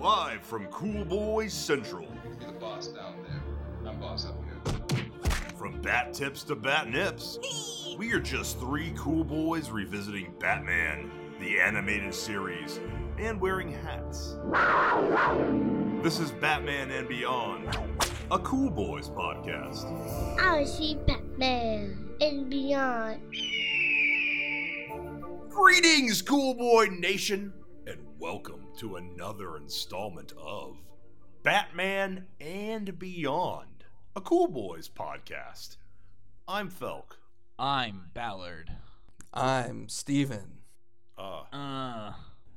Live from Cool Boys Central. You're the boss down there. I'm boss up here. From bat tips to bat nips. We are just three cool boys revisiting Batman, the animated series, and wearing hats. This is Batman and Beyond, a Cool Boys podcast. I see Batman and beyond. Greetings, Cool Boy Nation, and welcome to another installment of Batman and Beyond, a Cool Boys podcast. I'm Felk. I'm Ballard. I'm Steven. Uh, Uh,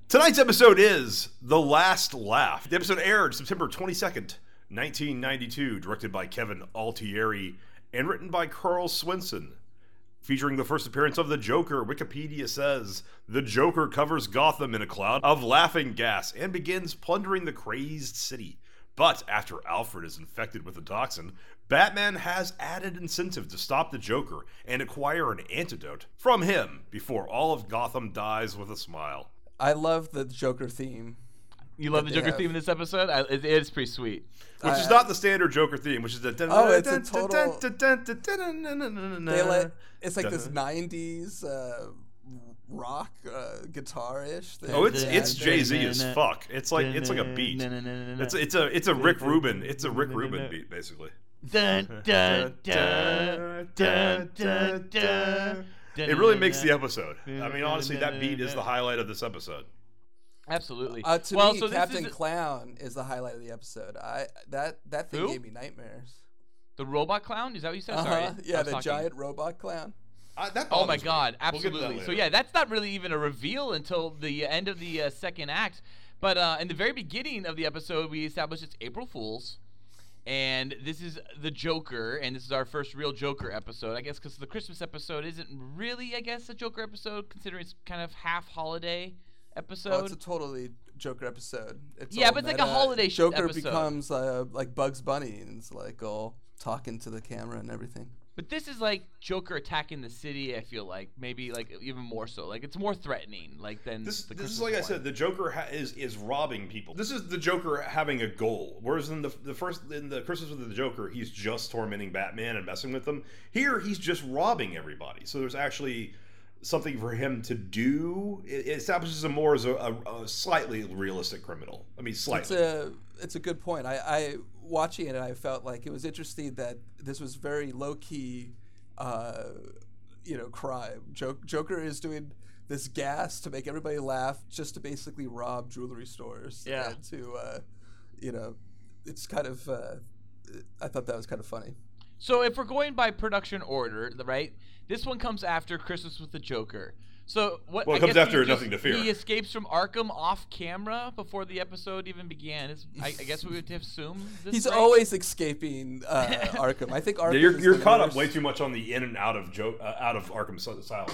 tonight's episode is The Last Laugh. The episode aired September 22nd, 1992, directed by Kevin Altieri and written by Carl Swenson. Featuring the first appearance of the Joker, Wikipedia says the Joker covers Gotham in a cloud of laughing gas and begins plundering the crazed city. But after Alfred is infected with the toxin, Batman has added incentive to stop the Joker and acquire an antidote from him before all of Gotham dies with a smile. I love the Joker theme. You love the Joker have- theme in this episode? I, it, it's pretty sweet. Which is not the standard Joker theme, which is the Oh, it's a total- They like it's like this '90s uh, rock uh, guitar-ish. Thing. Oh, it's it's Jay Z as fuck. It's like it's like a beat. It's it's a it's a Rick Rubin. It's a Rick Rubin beat basically. Dun, dun, dun, dun, dun, dun. It really makes the episode. I mean, honestly, that beat is the highlight of this episode. Absolutely. Uh, to well, me, so Captain is Clown is the highlight of the episode. I that that thing Who? gave me nightmares. the robot clown. Is that what you said? Uh Sorry, huh. I Yeah, the talking. giant robot clown. Uh, that Oh my bothers me. god, We'll get to that absolutely. so yeah, that's not really even a reveal until the end of the uh, second act. But uh, in the very beginning of the episode, we established it's April Fools, and this is the Joker, and this is our first real Joker episode, I guess, because the Christmas episode isn't really, I guess, a Joker episode, considering it's kind of half holiday episode. Oh, it's a totally Joker episode. It's Yeah, but it's like a holiday sh- Joker episode. becomes uh, like Bugs Bunny and it's like all talking to the camera and everything. But this is like Joker attacking the city. I feel like maybe like even more so. Like it's more threatening. Like than This, the this is Christmas like I said, the Joker ha- is is robbing people. This is the Joker having a goal. Whereas in the the first in the Christmas with the Joker, he's just tormenting Batman and messing with them. Here, he's just robbing everybody. So there's actually something for him to do. It, it establishes him more as a, a, a slightly realistic criminal. I mean, slightly. It's a it's a good point. I, I watching it, I felt like it was interesting that this was very low key, uh, you know, crime. Jo- Joker is doing this gas to make everybody laugh, just to basically rob jewelry stores. Yeah. and to uh, you know, it's kind of. Uh, I thought that was kind of funny. So if we're going by production order, right? This one comes after Christmas with the Joker. So what? Well, it I comes guess after he Nothing to Fear. He escapes from Arkham off camera before the episode even began. I, I guess we would assume. This He's right? always escaping uh, Arkham. I think Arkham. Yeah, you're is you're the caught up way too much on the in and out of jo- uh, out of Arkham Asylum.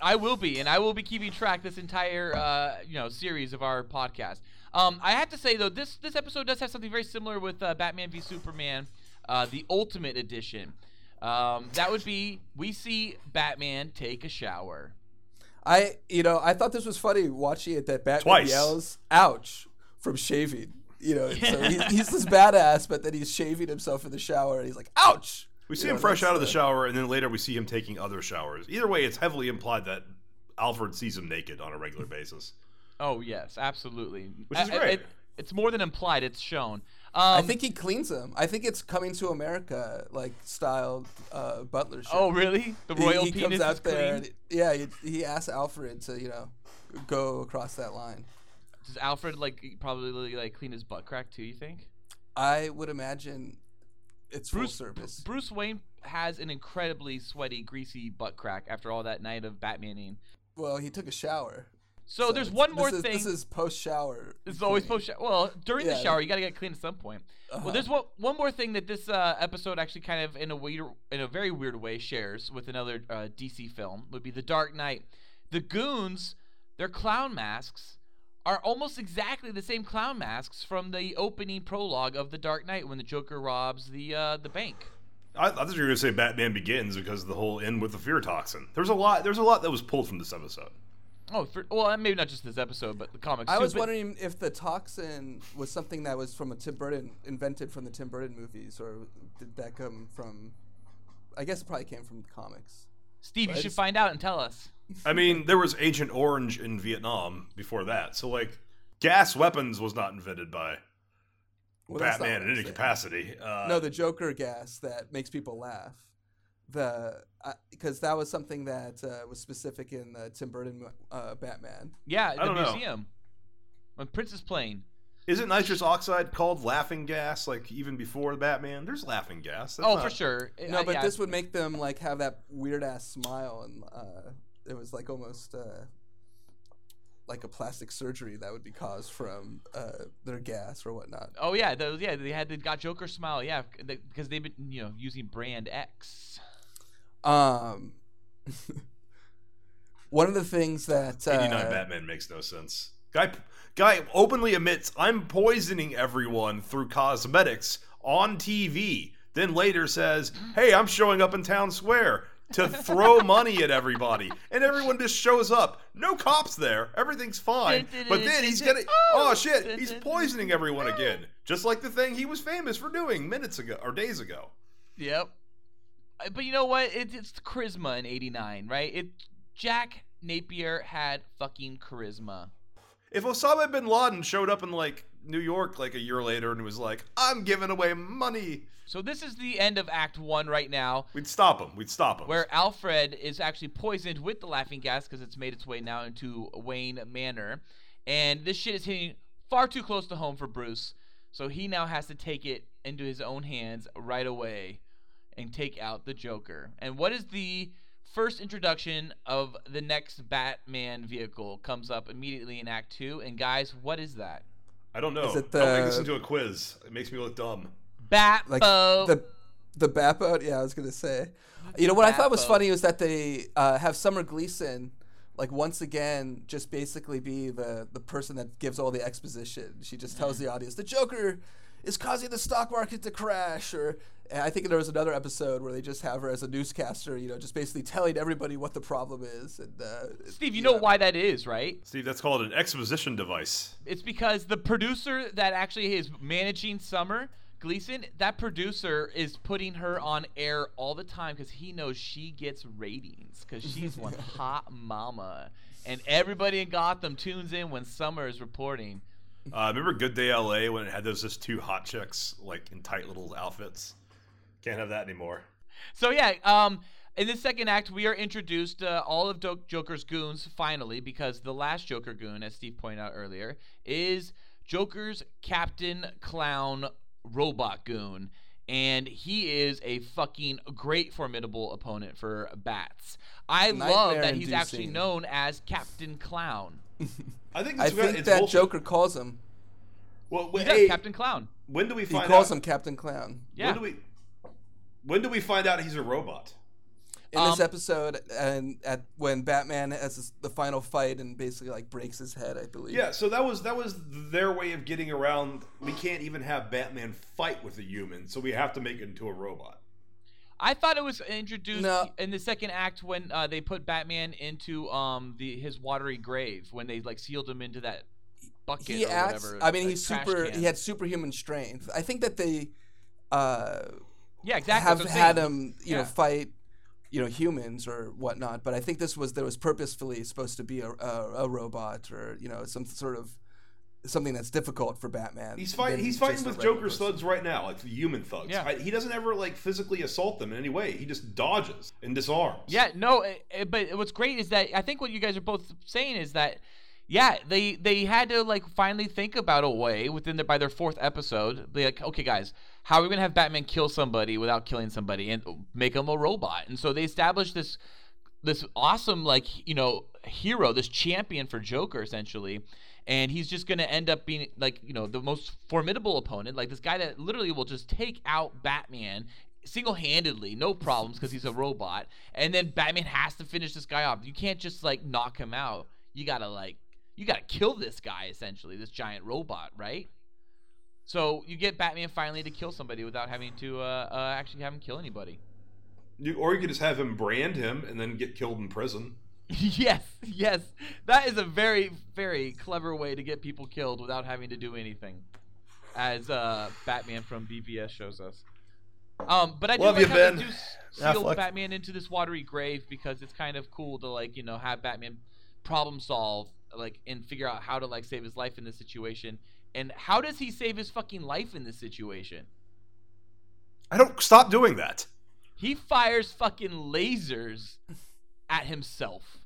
I will be, and I will be keeping track this entire uh, you know series of our podcast. Um, I have to say though, this this episode does have something very similar with uh, Batman v Superman, uh, the Ultimate Edition. Um, that would be we see Batman take a shower. I, you know, I thought this was funny watching it that Batman Twice. yells "ouch" from shaving. You know, so he, he's this badass, but then he's shaving himself in the shower, and he's like, "Ouch!" We see You him know, fresh out of the the- shower, and then later we see him taking other showers. Either way, it's heavily implied that Alfred sees him naked on a regular basis. Oh yes, absolutely. Which is I- I- great. it- it's more than implied; it's shown. Um, I think he cleans them. I think it's coming to America like style uh, butler shit. Oh really? The royal he, penis comes out is there. And, yeah, he, he asks Alfred to you know go across that line. Does Alfred like probably like clean his butt crack too? You think? I would imagine it's Bruce full service. Bruce Wayne has an incredibly sweaty, greasy butt crack after all that night of Batmaning. Well, he took a shower. So, there's one more this is, thing. This is post shower. This is always post shower. Well, during the shower, you gotta get clean at some point. Uh-huh. Well, there's one one more thing that this uh, episode actually kind of in a weird, in a very weird way shares with another uh, DC film would be The Dark Knight. The goons, their clown masks are almost exactly the same clown masks from the opening prologue of The Dark Knight when the Joker robs the uh, the bank. I, I thought you were going to say Batman Begins because of the whole end with the fear toxin. There's a lot. There's a lot that was pulled from this episode. Oh, for, well, maybe not just this episode, but the comics. I too, was wondering if the toxin was something that was from a Tim Burton invented from the Tim Burton movies, or did that come from? I guess it probably came from the comics. Steve, you should find out and tell us. I mean, there was Agent Orange in Vietnam before that, so like, gas weapons was not invented by Well, Batman in any saying. capacity. Uh, No, the Joker gas that makes people laugh. The because that was something that uh, was specific in the Tim Burton uh, Batman. Yeah, the don't know. museum. When Prince is playing. isn't nitrous oxide called laughing gas? Like even before the Batman, there's laughing gas. That's oh, not- for sure. No, Uh, but yeah. this would make them like have that weird ass smile, and uh, it was like almost uh, like a plastic surgery that would be caused from uh, their gas or whatnot. Oh yeah, those yeah they had the got Joker smile yeah because they've been you know using brand X. Um, one of the things that uh, 89 Batman makes no sense. Guy, guy openly admits I'm poisoning everyone through cosmetics on TV. Then later says, "Hey, I'm showing up in town square to throw money at everybody," and everyone just shows up. No cops there. Everything's fine. But then he's gonna. Oh shit! He's poisoning everyone again, just like the thing he was famous for doing minutes ago or days ago. Yep. Uh, But you know what? It, it's the charisma in '89, right? It Jack Napier had fucking charisma. If Osama bin Laden showed up in like New York like a year later and was like, "I'm giving away money," So this is the end of Act One right now. we'd stop him. We'd stop him. where Alfred is actually poisoned with the laughing gas because it's made its way now into Wayne Manor. And this shit is hitting far too close to home for Bruce. So he now has to take it into his own hands right away and take out the Joker. And what is the first introduction of the next Batman vehicle comes up immediately in Act 2. And guys, what is that? I don't know. Is it Don't make this into a quiz. It makes me look dumb. Bat like boat. the the Batboat. Yeah, I was gonna say. You know what I thought was Batboat. funny was that they uh, have Summer Gleeson, like once again, just basically be the the person that gives all the exposition. She just tells Mm-hmm. the audience the Joker is causing the stock market to crash, or and I think there was another episode where they just have her as a newscaster, you know, just basically telling everybody what the problem is. And uh, Steve, you know why that is, right? Steve, that's called an exposition device. It's because the producer that actually is managing Summer Gleeson, that producer is putting her on air all the time because he knows she gets ratings because she's one hot mama, and everybody in Gotham tunes in when Summer is reporting. Uh, remember Good Day LA when it had those just two hot chicks like in tight little outfits? Can't have that anymore. So yeah, um, in the second act, we are introduced uh, all of Do- Joker's goons finally because the last Joker goon, as Steve pointed out earlier, is Joker's Captain Clown robot goon. And he is a fucking great, formidable opponent for bats. I love that he's actually known as Captain Clown. I think I it's, think it's that bullshit. Joker calls him. Well, He does, hey, Captain Clown. when do we find? He calls out? him Captain Clown. Yeah. When do we? When do we find out he's a robot? In this Um, episode and at when Batman has this, the final fight and basically like breaks his head, I believe. Yeah, so that was that was their way of getting around. We can't even have Batman fight with a human, so we have to make it into a robot. I thought it was introduced No. in the second act when uh, they put Batman into um the his watery grave when they like sealed him into that bucket he or acts. whatever. I mean, he's super. can. He had superhuman strength. I think that they uh, yeah exactly have that's had him, you know, fight, you know, humans or whatnot. But I think this was there was purposefully supposed to be a, a, a robot or you know some sort of something that's difficult for Batman. He's fighting. He's fighting with Joker person. thugs right now, like human thugs. Yeah. I, he doesn't ever like physically assault them in any way. He just dodges and disarms. Yeah, no, eh, eh, but what's great is that I think what you guys are both saying is that yeah, they they had to like finally think about a way within the by their fourth episode. They like, okay, guys, how are we gonna have Batman kill somebody without killing somebody and make him a robot? And so they established this this awesome like you know hero, this champion for Joker essentially. And he's just gonna end up being like you know the most formidable opponent, like this guy that literally will just take out Batman single-handedly, no problems because he's a robot. And then Batman has to finish this guy off. You can't just like knock him out. You gotta like you gotta kill this guy essentially, this giant robot, right? So you get Batman finally to kill somebody without having to uh, uh, actually have him kill anybody. You, or you could just have him brand him and then get killed in prison. yes, yes. That is a very, very clever way to get people killed without having to do anything, as uh, Batman from BVS shows us. Um, but I do Love like you, how Ben. do s- seal Affleck. Batman into this watery grave because it's kind of cool to like you know have Batman problem solve like and figure out how to like save his life in this situation. And how does he save his fucking life in this situation? I don't stop doing that. He fires fucking lasers at himself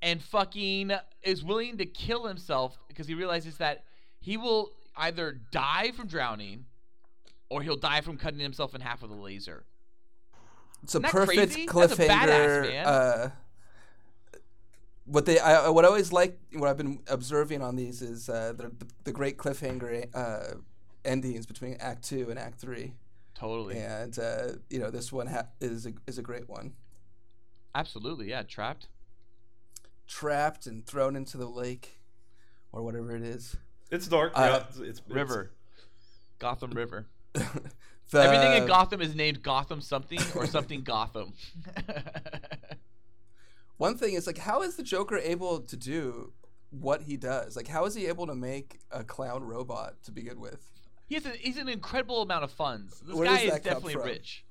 and fucking is willing to kill himself because he realizes that he will either die from drowning or he'll die from cutting himself in half with a laser. It's a perfect crazy? That's a badass, cliffhanger. man. Uh, what they, I, what I always like, what I've been observing on these is uh, the, the great cliffhanger uh, endings between Act Two and Act Three, Totally. and uh, you know this one ha- is a, is a great one. Absolutely. Yeah. Trapped. Trapped and thrown into the lake, or whatever it is. It's dark. Uh, yeah, it's, it's, it's- River. Gotham River. The- Everything in Gotham is named Gotham something or something Gotham. One thing is like, how is the Joker able to do what he does? Like, how is he able to make a clown robot to begin with? he has a, he's an incredible amount of funds. This Where guy is definitely rich.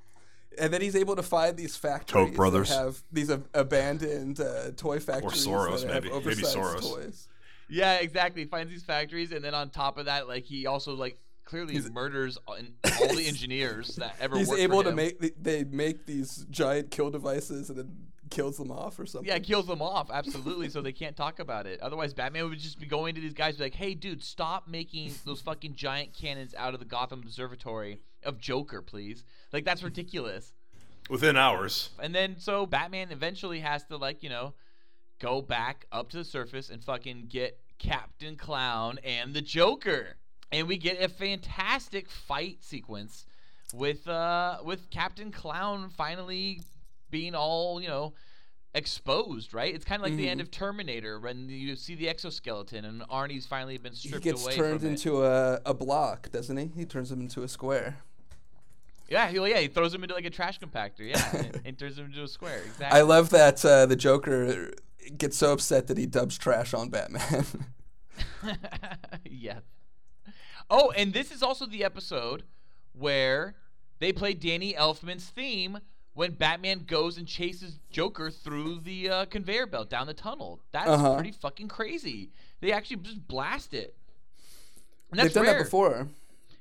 And then he's able to find these factories Brothers. that have these ab- abandoned uh, toy factories Or Soros, that have maybe. Maybe Soros. toys. Yeah, exactly. He finds these factories, and then on top of that, like he also like clearly He's- murders all all the engineers that ever. He's worked for able to make they make these giant kill devices and then kills them off or something. Yeah, kills them off absolutely, so they can't talk about it. Otherwise, Batman would just be going to these guys, and be like, "Hey, dude, stop making those fucking giant cannons out of the Gotham Observatory of Joker, please. Like that's ridiculous." within hours. And then so Batman eventually has to like, you know, go back up to the surface and fucking get Captain Clown and the Joker. And we get a fantastic fight sequence with uh with Captain Clown finally being all, you know, exposed, right? It's kind of like the end of Terminator when you see the exoskeleton and Arnie's finally been he stripped gets away turned into a, a block, doesn't he? He turns him into a square. Yeah, he, yeah, he throws him into like a trash compactor, yeah, and, and turns him into a square. Exactly. I love that uh, the Joker gets so upset that he dubs trash on Batman. yeah. Oh, and this is also the episode where they play Danny Elfman's theme when Batman goes and chases Joker through the uh, conveyor belt down the tunnel. That's Uh-huh. pretty fucking crazy. They actually just blast it. And They've done rare. that before.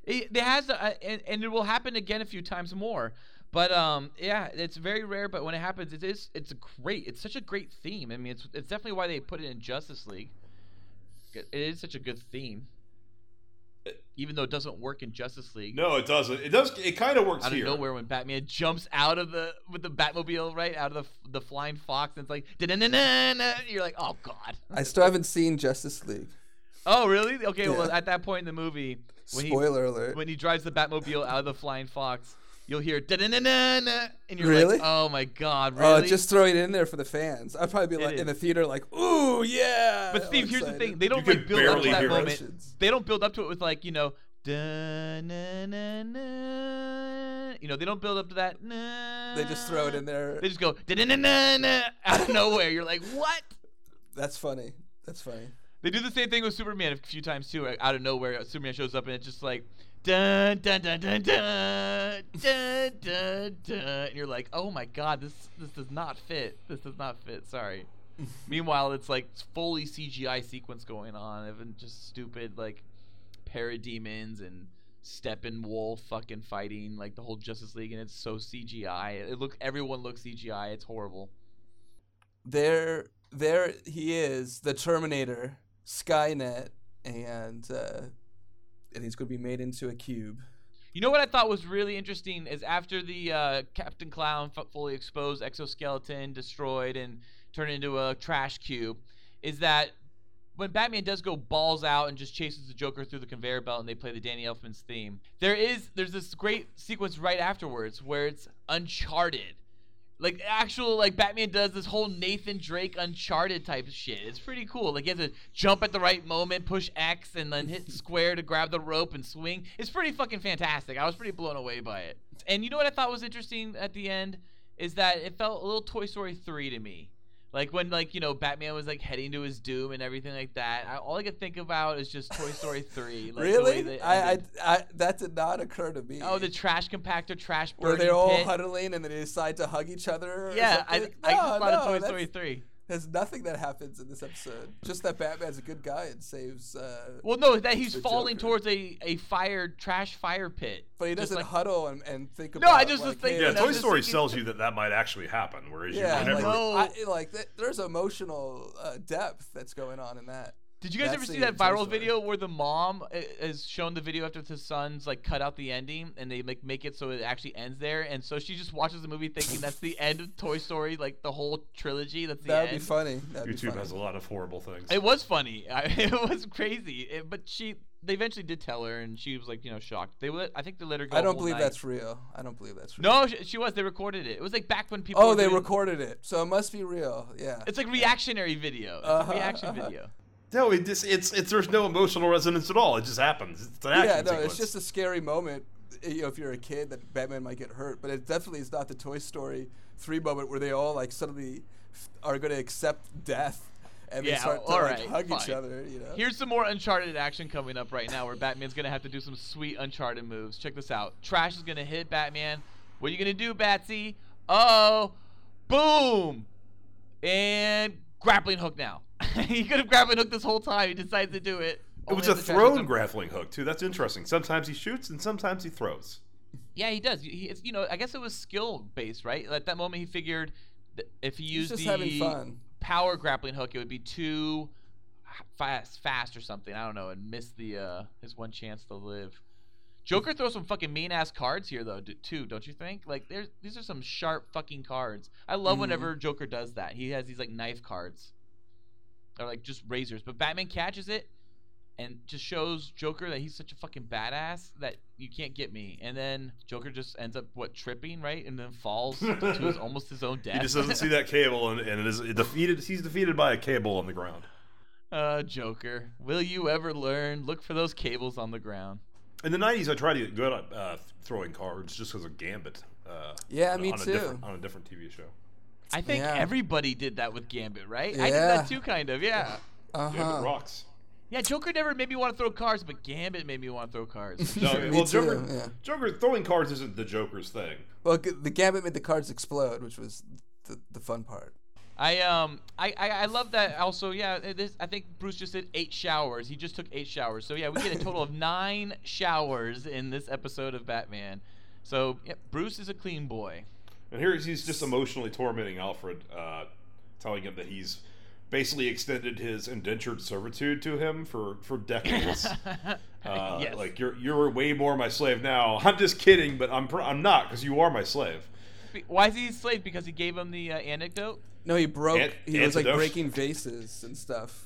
It, there has, uh, and, and it will happen again a few times more. But um, yeah, it's very rare. But when it happens, it is it's a great. It's such a great theme. I mean, it's it's definitely why they put it in Justice League. It it is such a good theme, even though it doesn't work in Justice League. No, it doesn't. It does. It kind of works Out of here. nowhere, when Batman jumps out of the with the Batmobile, right out of the the flying fox, and it's like da-na-na-na-na, you're like, oh god. I still haven't seen Justice League. Oh really? Okay. Well, at that point in the movie, when he Spoiler alert. when he drives the Batmobile out of the flying fox, you'll hear da na na na na, and you're Really? like, oh my god, really. Oh, really? just throw it in there for the fans. I'd probably be It like in the is. theater, like, "Ooh, yeah!" But all Steve, here's the excited. thing: they don't You like could build up to barely that hear it. moment. Emotions. They don't build up to it with like you know, da na na na. You know, they don't build up to that. Na, They just throw it in there. They just go da na na na na out of nowhere. You're like, what? That's funny. That's funny. They do the same thing with Superman a few times too. Out of nowhere, Superman shows up and it's just like dun dun dun dun dun dun dun dun, and you're like, oh my god, this this does not fit. This does not fit. Sorry. Meanwhile, it's like fully CGI sequence going on, even just stupid like parademons and Steppenwolf fucking fighting like the whole Justice League, and it's so CGI. It look everyone looks CGI. It's horrible. There, there he is, the Terminator, Skynet, and uh, and he's going to be made into a cube. You know what I thought was really interesting is after the uh, Captain Clown fully exposed exoskeleton destroyed and turned into a trash cube, is that when Batman does go balls out and just chases the Joker through the conveyor belt and they play the Danny Elfman's theme, there is there's this great sequence right afterwards where it's Uncharted. Like actual like Batman does this whole Nathan Drake Uncharted type of shit. It's pretty cool. Like he has to jump at the right moment, push X, and then hit square to grab the rope and swing. It's pretty fucking fantastic. I was pretty blown away by it. And you know what I thought was interesting at the end is that it felt a little Toy Story 3 to me. Like when like you know Batman was like heading to his doom and everything like that. I, all I could think about is just Toy Story three. Like, really? I, I. I that did not occur to me. oh the trash compactor, trash where they're all pit. huddling and then they decide to hug each other. or Yeah, I, something? I just No, thought of Toy Story three. There's nothing that happens in this episode. Just that Batman's a good guy and saves. Uh, Well, no, that he's falling Joker. towards a a fire trash fire pit. but he doesn't like- huddle and, and think No. I just was like, thinking hey, Yeah, Toy Story thinking- tells you that that might actually happen, whereas Yeah, you like. No. I, like th- there's emotional uh, depth that's going on in that. Did you guys That's ever see the that viral Story. video where the mom uh, has shown the video after the sons like cut out the ending and they like make it so it actually ends there, and so she just watches the movie thinking that's the end of Toy Story, like the whole trilogy. That's the That'd end. be funny. That'd be YouTube funny. has a lot of horrible things. It was funny. I, it was crazy. It- but she, they eventually did tell her, and she was like, you know, shocked. They would, I think they let her go. I don't believe night. that's real. I don't believe that's real. No, she, she was. They recorded it. It was like back when people. Oh, were they doing- recorded it, so it must be real. Yeah. It's like reactionary video. It's Uh-huh, a reaction uh-huh. video. No, it just, it's it's there's no emotional resonance at all. It just happens. It's an action yeah, no, sequence. it's just a scary moment. uh, You know, if you're a kid, that Batman might get hurt, but it definitely is not the Toy Story three moment where they all like suddenly are going to accept death and they start to all like right, hug each other. You know. Here's some more Uncharted action coming up right now, where Batman's gonna have to do some sweet Uncharted moves. Check this out. Trash is gonna hit Batman. What are you gonna do, Batsy? Oh, boom, and grappling hook now. he could have grappling hooked this whole time. He decides to do it. It was a as the Trash thrown grappling hook too. That's interesting. Sometimes he shoots and sometimes he throws. Yeah, he does. He, you know, I guess it was skill based, right? At that moment, he figured that if he He's used the fun. power grappling hook, it would be too fast, fast or something. I don't know, and miss the uh, his one chance to live. Joker throws some fucking mean ass cards here though, too. Don't you think? Like, there's these are some sharp fucking cards. I love Mhm. whenever Joker does that. He has these like knife cards, or like just razors. But Batman catches it and just shows Joker that he's such a fucking badass that you can't get me. And then Joker just ends up what tripping right, and then falls to his almost his own death. He just doesn't see that cable and, and it is defeated. He's defeated by a cable on the ground. Uh, Joker, will you ever learn? Look for those cables on the ground. In the '90s, I tried to get good at uh, throwing cards just because of Gambit. Uh, Yeah, on me a too. Different, on a different TV show. I think Yeah. everybody did that with Gambit, right? I did that too, kind of. Yeah. Uh Gambit rocks. Yeah, Joker never made me want to throw cards, but Gambit made me want to throw cards. No, Me well, too, Joker, yeah. Joker throwing cards isn't the Joker's thing. Well, the Gambit made the cards explode, which was the, the fun part. I um I, I I love that. Also, yeah, it is, I think Bruce just did eight showers. He just took eight showers. So yeah, we get a total of nine showers in this episode of Batman. So yeah, Bruce is a clean boy. And here he's just emotionally tormenting Alfred, uh, telling him that he's basically extended his indentured servitude to him for for decades. Uh, yes. Like you're you're way more my slave now. I'm just kidding, but I'm pr- I'm not because you are my slave. Why is he a slave? Because he gave him the uh, anecdote. No, he broke. Ant- he was like breaking vases and stuff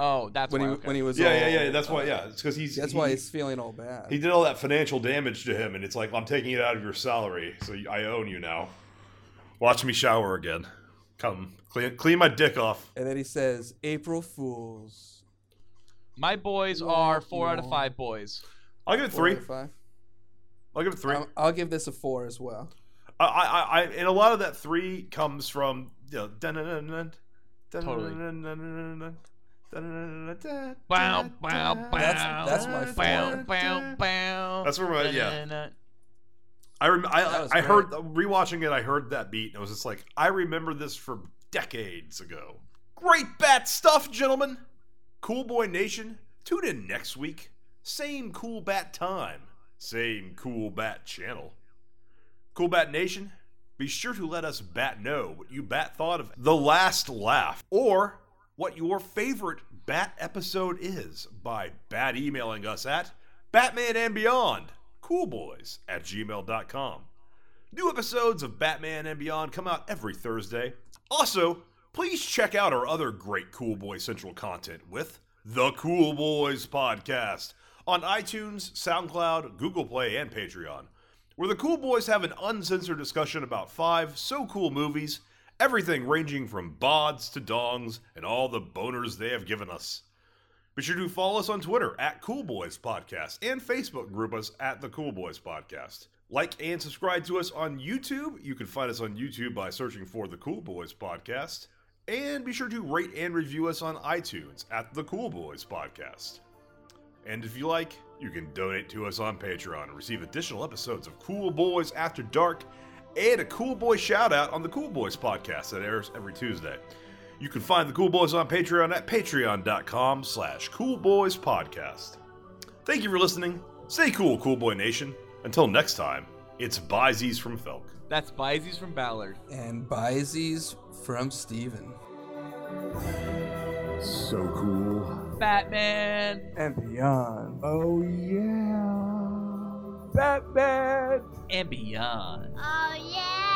Oh, that's when why. he okay. when he was. Yeah, all, yeah, yeah. That's why. Yeah, it's because he's That's he, why he's feeling all bad. he did all that financial damage to him, and it's like I'm taking it out of your salary, so I own you now. Watch me shower again. Come clean clean my dick off. and then he says, "April Fools." My boys are four out of five boys. I'll give it Four three. out of five. I'll give it 3 Um, I'll give this a four as well. I, I, I, and a lot of that three comes from you know, Totally. Bow, bow, bow. That's- that's my bow, four. bow, bow. That's where my- yeah. I rem- That I, I heard rewatching it. I heard that beat, and I was just like I remember this from decades ago. Great bat stuff, gentlemen. Cool Boy Nation. Tune in next week. Same cool bat time. Same cool bat channel. Cool Bat Nation. Be sure to let us bat know what you bat thought of the last laugh, or what your favorite bat episode is by bat emailing us at Batman and Beyond, coolboys at gmail.com. New episodes of Batman and Beyond come out every Thursday. Also, please check out our other great Cool Boy Central content with The Cool Boys Podcast on iTunes, SoundCloud, Google Play, and Patreon, where the Cool Boys have an uncensored discussion about five so cool movies, everything ranging from bods to dongs and all the boners they have given us. Be sure to follow us on Twitter at Cool Boys Podcast and Facebook group us at the Cool Boys Podcast. Like and subscribe to us on YouTube. You can find us on YouTube by searching for the Cool Boys Podcast. And be sure to rate and review us on iTunes at the Cool Boys Podcast. And if you like, you can donate to us on Patreon and receive additional episodes of Cool Boys After Dark and a Cool Boy shout out on the Cool Boys podcast that airs every Tuesday. You can find the Cool Boys on Patreon at patreon.com slash coolboyspodcast. Thank you for listening. Stay cool, Cool Boy Nation. Until next time, it's Byzies from Felk. That's Bizees from Ballard. And Byzies from Steven. So cool. Batman. And beyond. Oh yeah. Batman. And beyond. Oh yeah!